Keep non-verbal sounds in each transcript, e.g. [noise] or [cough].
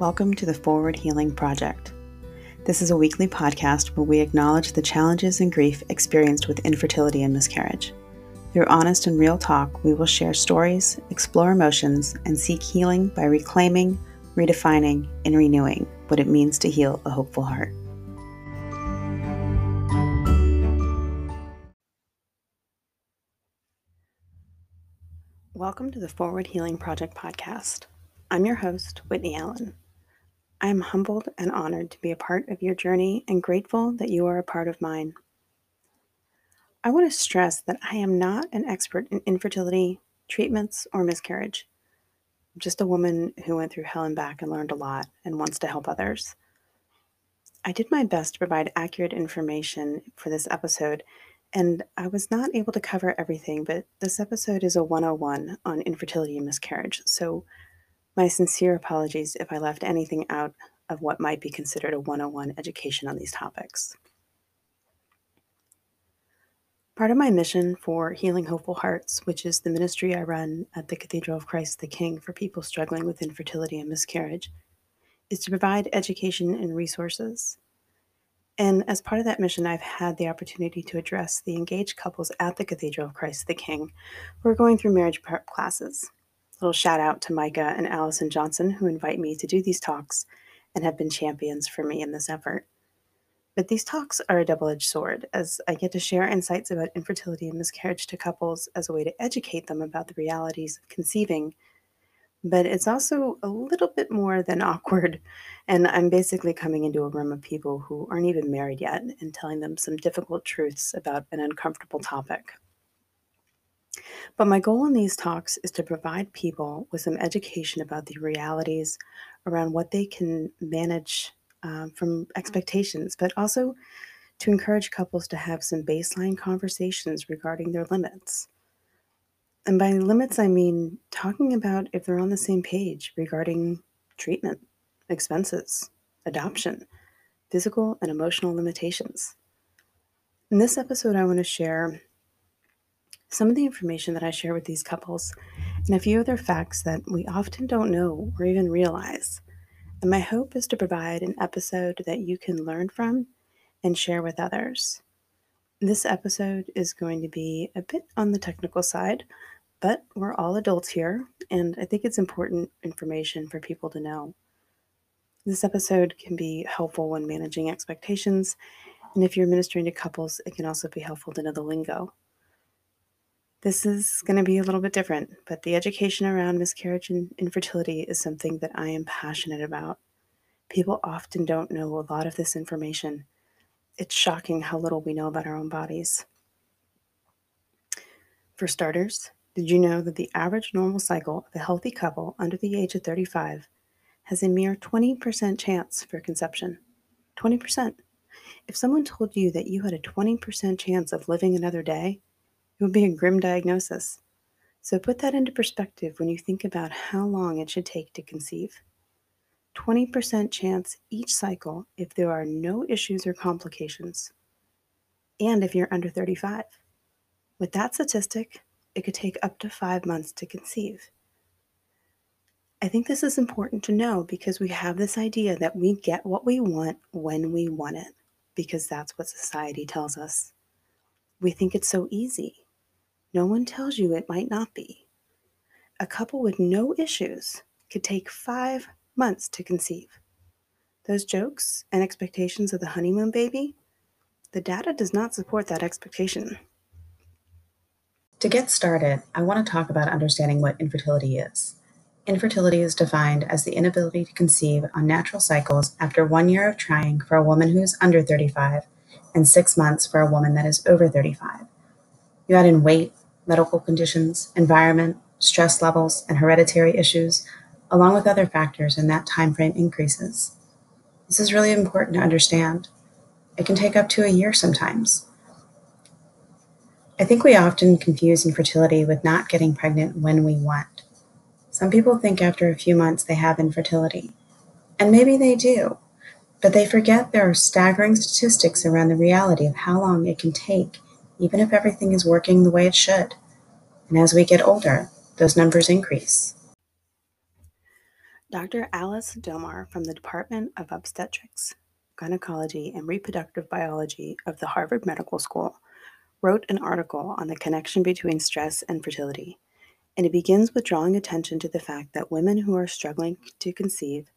Welcome to the Forward Healing Project. This is a weekly podcast where we acknowledge the challenges and grief experienced with infertility and miscarriage. Through honest and real talk, we will share stories, explore emotions, and seek healing by reclaiming, redefining, and renewing what it means to heal a hopeful heart. Welcome to the Forward Healing Project podcast. I'm your host, Whitney Allen. I am humbled and honored to be a part of your journey and grateful that you are a part of mine. I want to stress that I am not an expert in infertility, treatments, or miscarriage. I'm just a woman who went through hell and back and learned a lot and wants to help others. I did my best to provide accurate information for this episode and I was not able to cover everything, but this episode is a 101 on infertility and miscarriage. So, my sincere apologies if I left anything out of what might be considered a 101 education on these topics. Part of my mission for Healing Hopeful Hearts, which is the ministry I run at the Cathedral of Christ the King for people struggling with infertility and miscarriage, is to provide education and resources and as part of that mission, I've had the opportunity to address the engaged couples at the Cathedral of Christ the King who are going through marriage prep classes. Little shout out to Micah and Allison Johnson, who invite me to do these talks and have been champions for me in this effort. But these talks are a double edged sword, as I get to share insights about infertility and miscarriage to couples as a way to educate them about the realities of conceiving but it's also a little bit more than awkward. And I'm basically coming into a room of people who aren't even married yet and telling them some difficult truths about an uncomfortable topic. But my goal in these talks is to provide people with some education about the realities around what they can manage um, from expectations, but also to encourage couples to have some baseline conversations regarding their limits. And by limits, I mean talking about if they're on the same page regarding treatment, expenses, adoption, physical and emotional limitations. In this episode, I want to share some of the information that I share with these couples and a few other facts that we often don't know or even realize. And my hope is to provide an episode that you can learn from and share with others. This episode is going to be a bit on the technical side, but we're all adults here, and I think it's important information for people to know. This episode can be helpful when managing expectations, and if you're ministering to couples, it can also be helpful to know the lingo. This is going to be a little bit different, but the education around miscarriage and infertility is something that I am passionate about. People often don't know a lot of this information. It's shocking how little we know about our own bodies. For starters, did you know that the average normal cycle of a healthy couple under the age of 35 has a mere 20% chance for conception? 20%. If someone told you that you had a 20% chance of living another day, would be a grim diagnosis. So put that into perspective when you think about how long it should take to conceive. 20% chance each cycle if there are no issues or complications, and if you're under 35. With that statistic, it could take up to five months to conceive. I think this is important to know because we have this idea that we get what we want when we want it, because that's what society tells us. We think it's so easy. No one tells you it might not be. A couple with no issues could take five months to conceive. Those jokes and expectations of the honeymoon baby, the data does not support that expectation. To get started, I want to talk about understanding what infertility is. Infertility is defined as the inability to conceive on natural cycles after one year of trying for a woman who is under 35 and six months for a woman that is over 35. You add in weight, medical conditions, environment, stress levels, and hereditary issues, along with other factors, and that time frame increases. This is really important to understand. It can take up to a year sometimes. I think we often confuse infertility with not getting pregnant when we want. Some people think after a few months they have infertility, and maybe they do, but they forget there are staggering statistics around the reality of how long it can take, even if everything is working the way it should. And as we get older, those numbers increase. Dr. Alice Domar from the Department of Obstetrics, Gynecology, and Reproductive Biology of the Harvard Medical School wrote an article on the connection between stress and fertility, and it begins with drawing attention to the fact that women who are struggling to conceive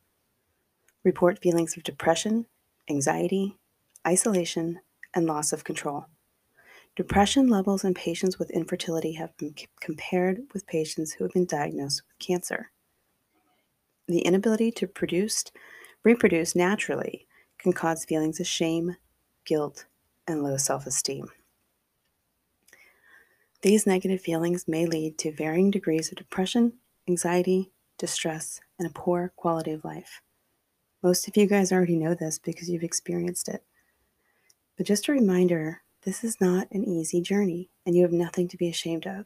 report feelings of depression, anxiety, isolation, and loss of control. Depression levels in patients with infertility have been compared with patients who have been diagnosed with cancer. The inability to produce, reproduce naturally can cause feelings of shame, guilt, and low self esteem. These negative feelings may lead to varying degrees of depression, anxiety, distress, and a poor quality of life. Most of you guys already know this because you've experienced it. But just a reminder this is not an easy journey, and you have nothing to be ashamed of.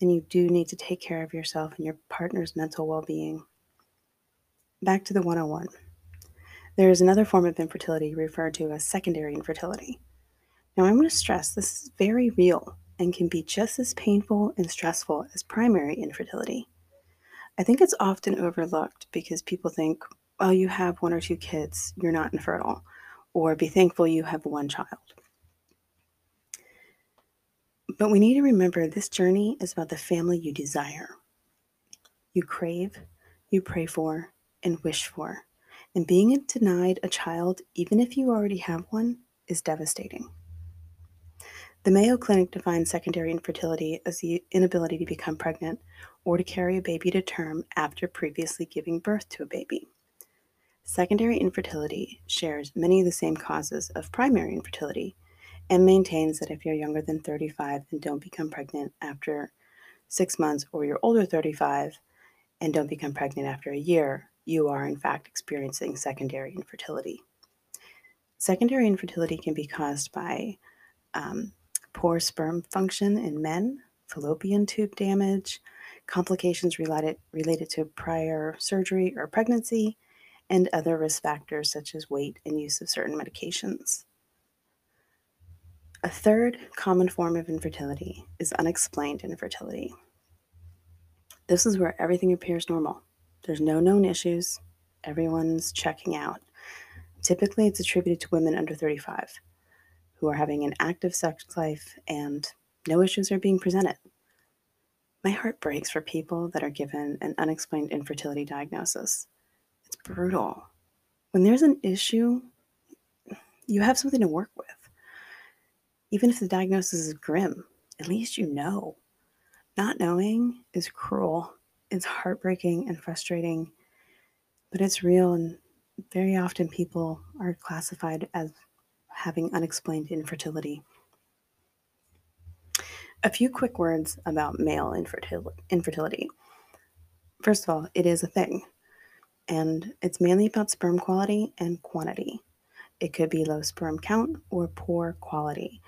And you do need to take care of yourself and your partner's mental well being. Back to the 101. There is another form of infertility referred to as secondary infertility. Now, I'm going to stress this is very real and can be just as painful and stressful as primary infertility. I think it's often overlooked because people think, well, you have one or two kids, you're not infertile, or be thankful you have one child. But we need to remember this journey is about the family you desire, you crave, you pray for, and wish for. And being denied a child, even if you already have one, is devastating. The Mayo Clinic defines secondary infertility as the inability to become pregnant or to carry a baby to term after previously giving birth to a baby. Secondary infertility shares many of the same causes of primary infertility and maintains that if you're younger than 35 and don't become pregnant after six months, or you're older 35 and don't become pregnant after a year, you are in fact experiencing secondary infertility. Secondary infertility can be caused by um, poor sperm function in men, fallopian tube damage, complications related, related to prior surgery or pregnancy, and other risk factors such as weight and use of certain medications. A third common form of infertility is unexplained infertility. This is where everything appears normal. There's no known issues, everyone's checking out. Typically, it's attributed to women under 35 who are having an active sex life and no issues are being presented. My heart breaks for people that are given an unexplained infertility diagnosis. It's brutal. When there's an issue, you have something to work with. Even if the diagnosis is grim, at least you know. Not knowing is cruel, it's heartbreaking and frustrating, but it's real, and very often people are classified as having unexplained infertility. A few quick words about male infertil- infertility. First of all, it is a thing, and it's mainly about sperm quality and quantity. It could be low sperm count or poor quality,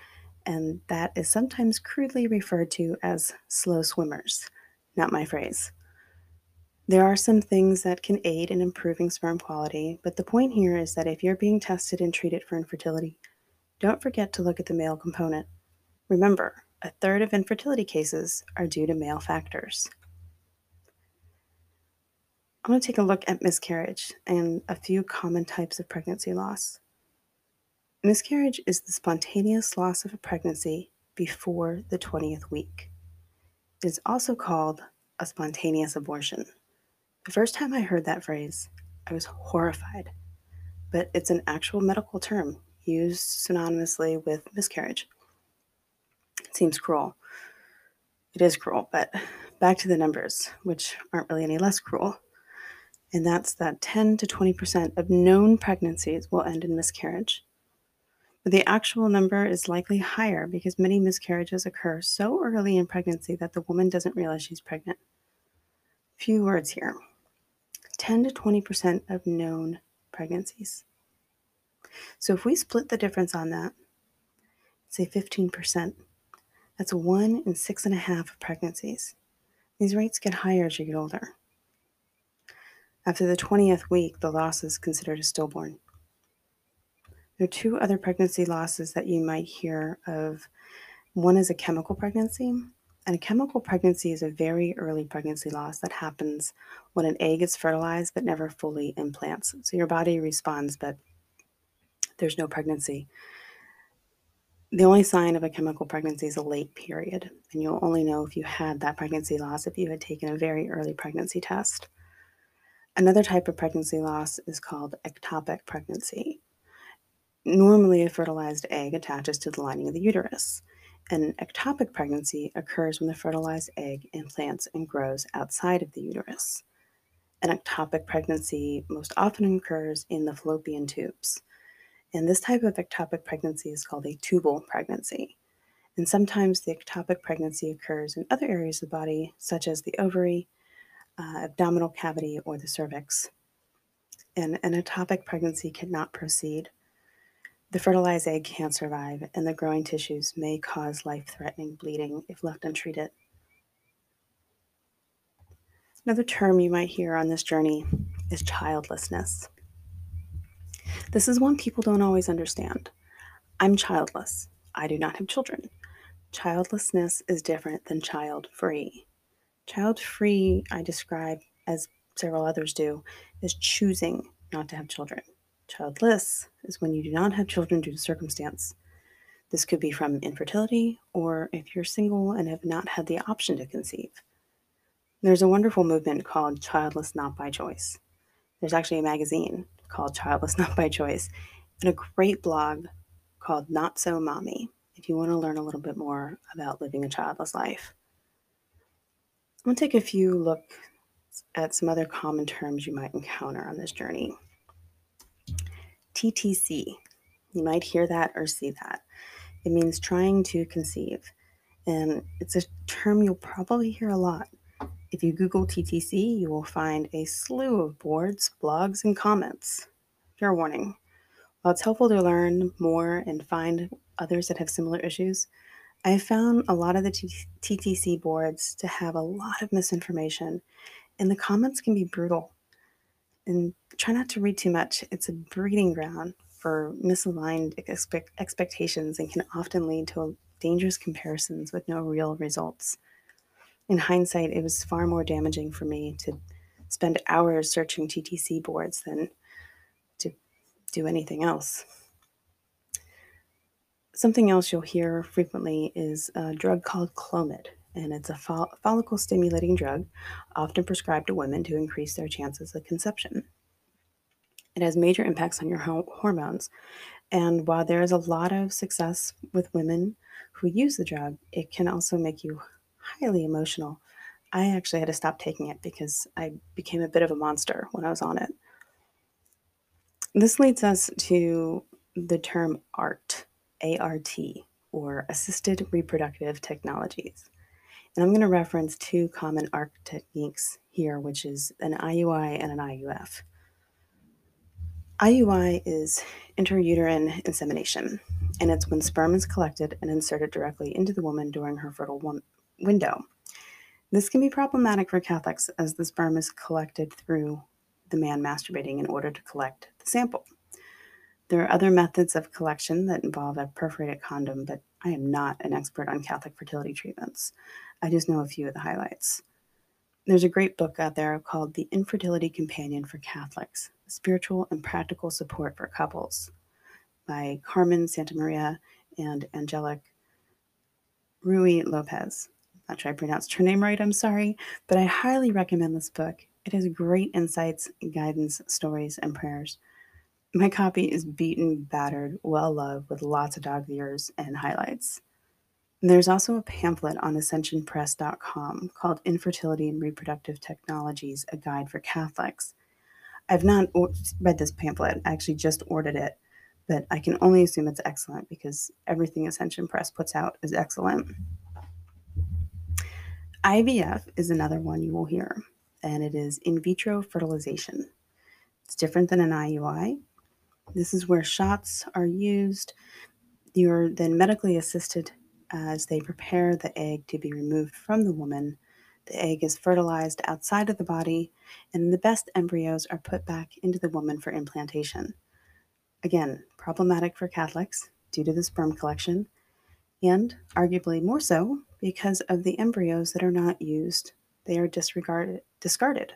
and that is sometimes crudely referred to as slow swimmers. Not my phrase. There are some things that can aid in improving sperm quality, but the point here is that if you're being tested and treated for infertility, don't forget to look at the male component. Remember, a third of infertility cases are due to male factors. I'm going to take a look at miscarriage and a few common types of pregnancy loss. Miscarriage is the spontaneous loss of a pregnancy before the 20th week. It is also called a spontaneous abortion. The first time I heard that phrase, I was horrified, but it's an actual medical term used synonymously with miscarriage. It seems cruel. It is cruel, but back to the numbers, which aren't really any less cruel. And that's that 10 to 20% of known pregnancies will end in miscarriage. But the actual number is likely higher because many miscarriages occur so early in pregnancy that the woman doesn't realize she's pregnant. Few words here 10 to 20% of known pregnancies. So if we split the difference on that, say 15%, that's one in six and a half of pregnancies. These rates get higher as you get older. After the 20th week, the loss is considered a stillborn. There are two other pregnancy losses that you might hear of. One is a chemical pregnancy, And a chemical pregnancy is a very early pregnancy loss that happens when an egg is fertilized but never fully implants. So your body responds, but there's no pregnancy. The only sign of a chemical pregnancy is a late period, and you'll only know if you had that pregnancy loss if you had taken a very early pregnancy test. Another type of pregnancy loss is called ectopic pregnancy. Normally, a fertilized egg attaches to the lining of the uterus. An ectopic pregnancy occurs when the fertilized egg implants and grows outside of the uterus. An ectopic pregnancy most often occurs in the fallopian tubes. And this type of ectopic pregnancy is called a tubal pregnancy. And sometimes the ectopic pregnancy occurs in other areas of the body, such as the ovary, uh, abdominal cavity, or the cervix. And an ectopic pregnancy cannot proceed. The fertilized egg can't survive, and the growing tissues may cause life threatening bleeding if left untreated. Another term you might hear on this journey is childlessness. This is one people don't always understand. I'm childless. I do not have children. Childlessness is different than child free. Child free, I describe, as several others do, is choosing not to have children. Childless is when you do not have children due to circumstance. This could be from infertility or if you're single and have not had the option to conceive. There's a wonderful movement called Childless Not by Choice. There's actually a magazine called Childless [laughs] Not by Choice, and a great blog called Not So Mommy if you want to learn a little bit more about living a childless life. I'm going to take a few look at some other common terms you might encounter on this journey. TTC. You might hear that or see that. It means trying to conceive. And it's a term you'll probably hear a lot if you Google TTC, you will find a slew of boards, blogs, and comments. Fair warning. While it's helpful to learn more and find others that have similar issues, I found a lot of the TTC boards to have a lot of misinformation, and the comments can be brutal. And try not to read too much. It's a breeding ground for misaligned expect- expectations and can often lead to dangerous comparisons with no real results in hindsight, it was far more damaging for me to spend hours searching TTC boards than to do anything else. Something else you'll hear frequently is a drug called Clomid, and it's a fo- follicle stimulating drug often prescribed to women to increase their chances of conception. It has major impacts on your ho- hormones, and while there is a lot of success with women who use the drug, it can also make you highly emotional. I actually had to stop taking it because I became a bit of a monster when I was on it. This leads us to the term ART, ART, or Assisted Reproductive Technologies. And I'm going to reference two common ART techniques here, which is an IUI and an IVF. IUI is intrauterine insemination, and it's when sperm is collected and inserted directly into the woman during her fertile window. This can be problematic for Catholics as the sperm is collected through the man masturbating in order to collect the sample. There are other methods of collection that involve a perforated condom, but I am not an expert on Catholic fertility treatments. I just know a few of the highlights. There's a great book out there called The Infertility Companion for Catholics Spiritual and Practical Support for Couples by Carmen Santamaria and Angelic Rui Lopez not sure I pronounced her name right, I'm sorry, but I highly recommend this book. It has great insights, guidance, stories, and prayers. My copy is beaten, battered, well loved, with lots of dog ears and highlights. There's also a pamphlet on ascensionpress.com called Infertility and Reproductive Technologies A Guide for Catholics. I've not read this pamphlet, I actually just ordered it, but I can only assume it's excellent because everything Ascension Press puts out is excellent. IVF is another one you will hear, and it is in vitro fertilization. It's different than an IUI. This is where shots are used. You're then medically assisted as they prepare the egg to be removed from the woman. The egg is fertilized outside of the body, and the best embryos are put back into the woman for implantation. Again, problematic for Catholics due to the sperm collection and arguably more so because of the embryos that are not used, they are disregarded, discarded.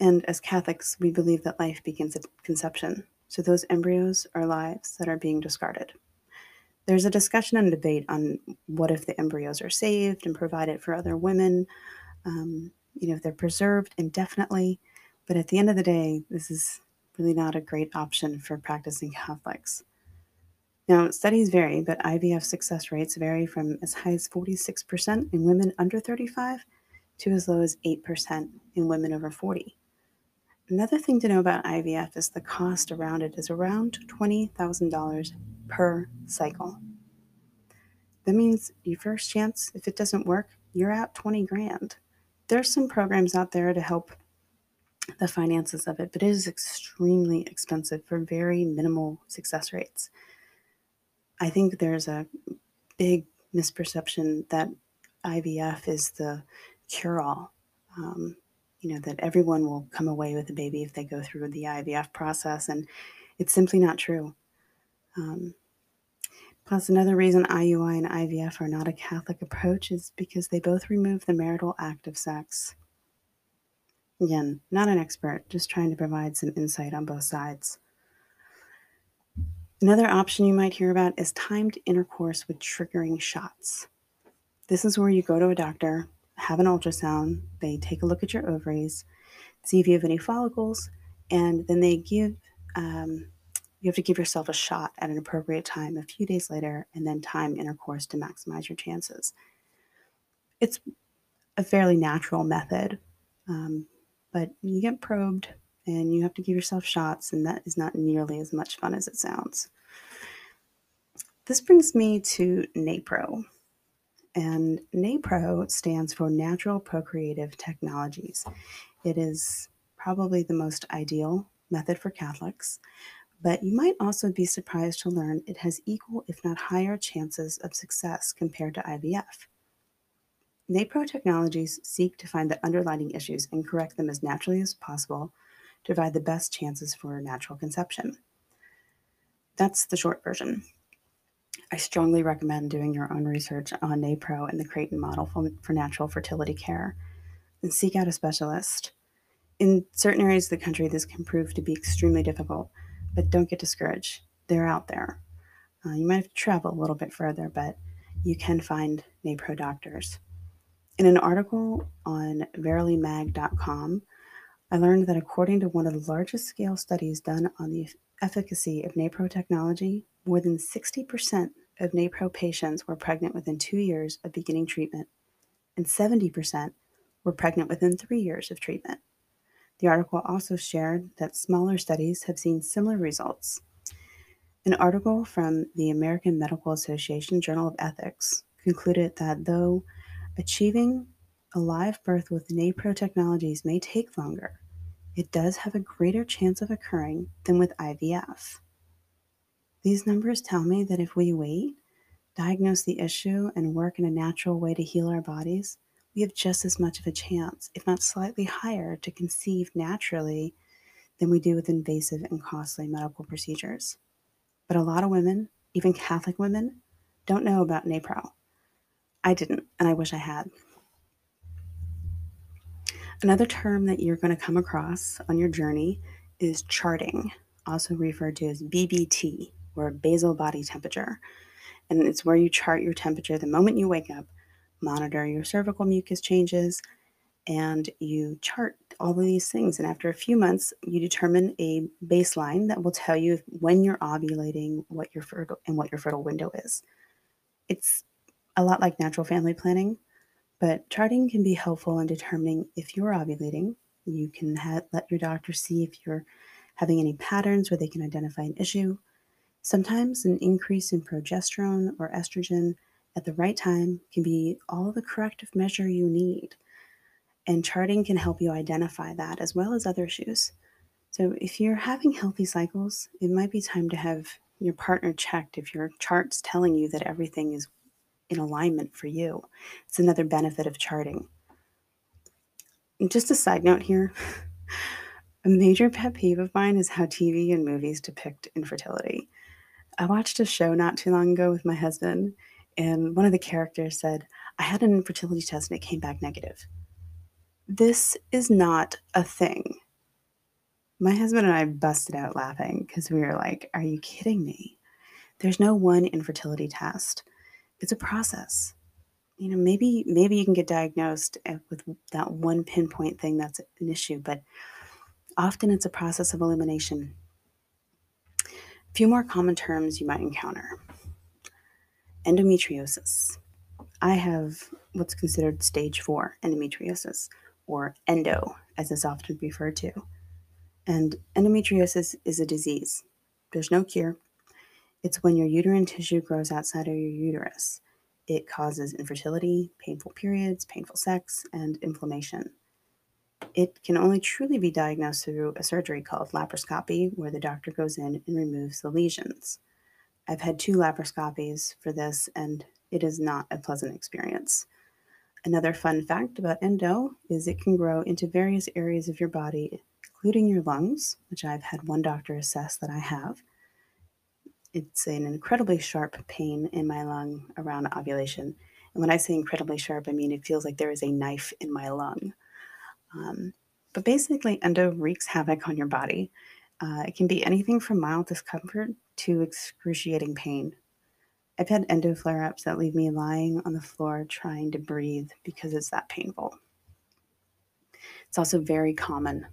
And as Catholics, we believe that life begins at conception. So those embryos are lives that are being discarded. There's a discussion and debate on what if the embryos are saved and provided for other women, um, you know, if they're preserved indefinitely. But at the end of the day, this is really not a great option for practicing Catholics. Now, studies vary, but IVF success rates vary from as high as 46% in women under 35 to as low as 8% in women over 40. Another thing to know about IVF is the cost around it is around $20,000 per cycle. That means your first chance, if it doesn't work, you're out 20 grand. There's some programs out there to help the finances of it, but it is extremely expensive for very minimal success rates. I think there's a big misperception that IVF is the cure all. Um, you know, that everyone will come away with a baby if they go through the IVF process, and it's simply not true. Um, plus, another reason IUI and IVF are not a Catholic approach is because they both remove the marital act of sex. Again, not an expert, just trying to provide some insight on both sides. Another option you might hear about is timed intercourse with triggering shots. This is where you go to a doctor, have an ultrasound, they take a look at your ovaries, see if you have any follicles, and then they give, um, you have to give yourself a shot at an appropriate time a few days later, and then time intercourse to maximize your chances. It's a fairly natural method, um, but you get probed and you have to give yourself shots, and that is not nearly as much fun as it sounds. This brings me to NAPRO. And NAPRO stands for Natural Procreative Technologies. It is probably the most ideal method for Catholics, but you might also be surprised to learn it has equal, if not higher, chances of success compared to IVF. NAPRO technologies seek to find the underlying issues and correct them as naturally as possible to provide the best chances for natural conception. That's the short version. I strongly recommend doing your own research on NAPRO and the Creighton model for, for natural fertility care and seek out a specialist. In certain areas of the country, this can prove to be extremely difficult, but don't get discouraged. They're out there. Uh, you might have to travel a little bit further, but you can find NAPRO doctors. In an article on verilymag.com, I learned that according to one of the largest scale studies done on the efficacy of NAPRO technology, more than 60% of NAPRO patients were pregnant within two years of beginning treatment, and 70% were pregnant within three years of treatment. The article also shared that smaller studies have seen similar results. An article from the American Medical Association Journal of Ethics concluded that though achieving a live birth with NAPRO technologies may take longer, it does have a greater chance of occurring than with IVF. These numbers tell me that if we wait, diagnose the issue, and work in a natural way to heal our bodies, we have just as much of a chance, if not slightly higher, to conceive naturally than we do with invasive and costly medical procedures. But a lot of women, even Catholic women, don't know about NAPRO. I didn't, and I wish I had. Another term that you're going to come across on your journey is charting, also referred to as BBT, or basal body temperature. And it's where you chart your temperature the moment you wake up, monitor your cervical mucus changes, and you chart all of these things. And after a few months, you determine a baseline that will tell you when you're ovulating, what your fertile and what your fertile window is. It's a lot like natural family planning, but charting can be helpful in determining if you're ovulating. You can ha- let your doctor see if you're having any patterns where they can identify an issue. Sometimes an increase in progesterone or estrogen at the right time can be all the corrective measure you need. And charting can help you identify that as well as other issues. So, if you're having healthy cycles, it might be time to have your partner checked if your chart's telling you that everything is in alignment for you. It's another benefit of charting. And just a side note here [laughs] a major pet peeve of mine is how TV and movies depict infertility. I watched a show not too long ago with my husband, and one of the characters said, I had an infertility test and it came back negative. This is not a thing. My husband and I busted out laughing because we were like, Are you kidding me? There's no one infertility test. It's a process. You know, maybe maybe you can get diagnosed eh, with that one pinpoint thing that's an issue, but often it's a process of elimination. Few more common terms you might encounter. Endometriosis. I have what's considered stage 4 endometriosis or endo as it's often referred to. And endometriosis is a disease. There's no cure. It's when your uterine tissue grows outside of your uterus. It causes infertility, painful periods, painful sex, and inflammation. It can only truly be diagnosed through a surgery called laparoscopy, where the doctor goes in and removes the lesions. I've had two laparoscopies for this, and it is not a pleasant experience. Another fun fact about endo is it can grow into various areas of your body including your lungs, which I've had one doctor assess that I have. It's an incredibly sharp pain in my lung around ovulation. And when I say incredibly sharp, I mean it feels like there is a knife in my lung. Um, but basically, endo wreaks havoc on your body. Uh, it can be anything from mild discomfort to excruciating pain. I've had endo flare ups that leave me lying on the floor trying to breathe because it's that painful. It's also very common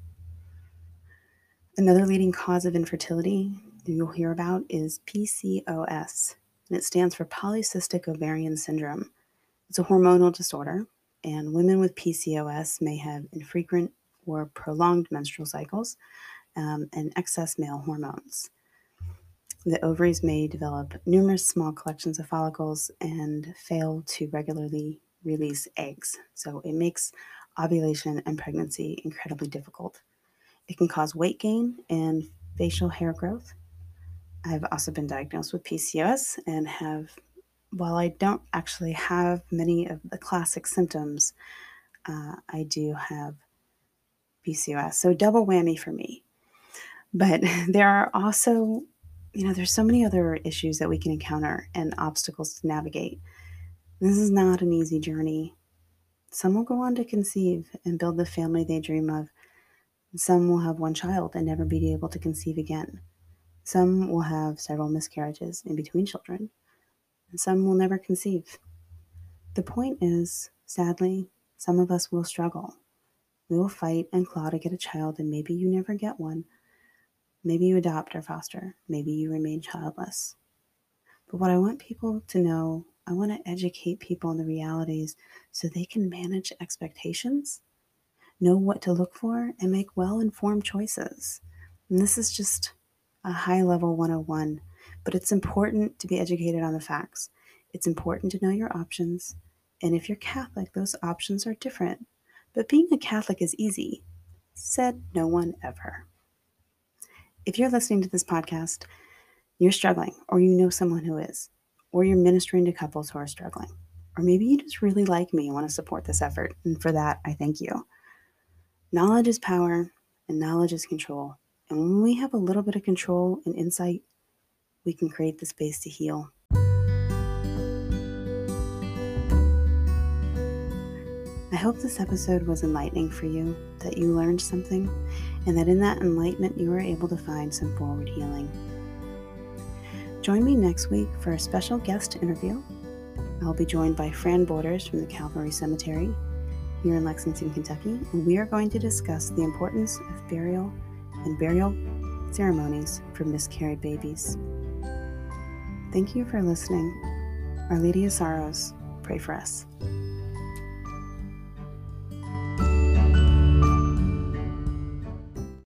Another leading cause of infertility you'll hear about is PCOS, and it stands for polycystic ovarian syndrome. It's a hormonal disorder, and women with PCOS may have infrequent or prolonged menstrual cycles um, and excess male hormones. The ovaries may develop numerous small collections of follicles and fail to regularly release eggs, so it makes ovulation and pregnancy incredibly difficult. It can cause weight gain and facial hair growth. I've also been diagnosed with PCOS and have, while I don't actually have many of the classic symptoms, uh, I do have PCOS. So double whammy for me. But [laughs] there are also, you know, there's so many other issues that we can encounter and obstacles to navigate. This is not an easy journey. Some will go on to conceive and build the family they dream of, some will have one child and never be able to conceive again. Some will have several miscarriages in between children, and some will never conceive. The point is, sadly, some of us will struggle. We will fight and claw to get a child, and maybe you never get one. Maybe you adopt or foster. Maybe you remain childless. But what I want people to know, I want to educate people on the realities so they can manage expectations know what to look for, and make well informed choices. And this is just a high level 101, but it's important to be educated on the facts. It's important to know your options. And if you're Catholic, those options are different. But being a Catholic is easy, said no one ever. If you're listening to this podcast, you're struggling, or you know someone who is, or you're ministering to couples who are struggling, or maybe you just really like me and want to support this effort. And for that, I thank you. Knowledge is power, and knowledge is control. And when we have a little bit of control and insight, we can create the space to heal. I hope this episode was enlightening for you, that you learned something, and that in that enlightenment you were able to find some forward healing. Join me next week for a special guest interview. I'll be joined by Fran Borders from the Calvary Cemetery here in Lexington, Kentucky, and we are going to discuss the importance of burial and burial ceremonies for miscarried babies. Thank you for listening. Our Lady of Sorrows, pray for us.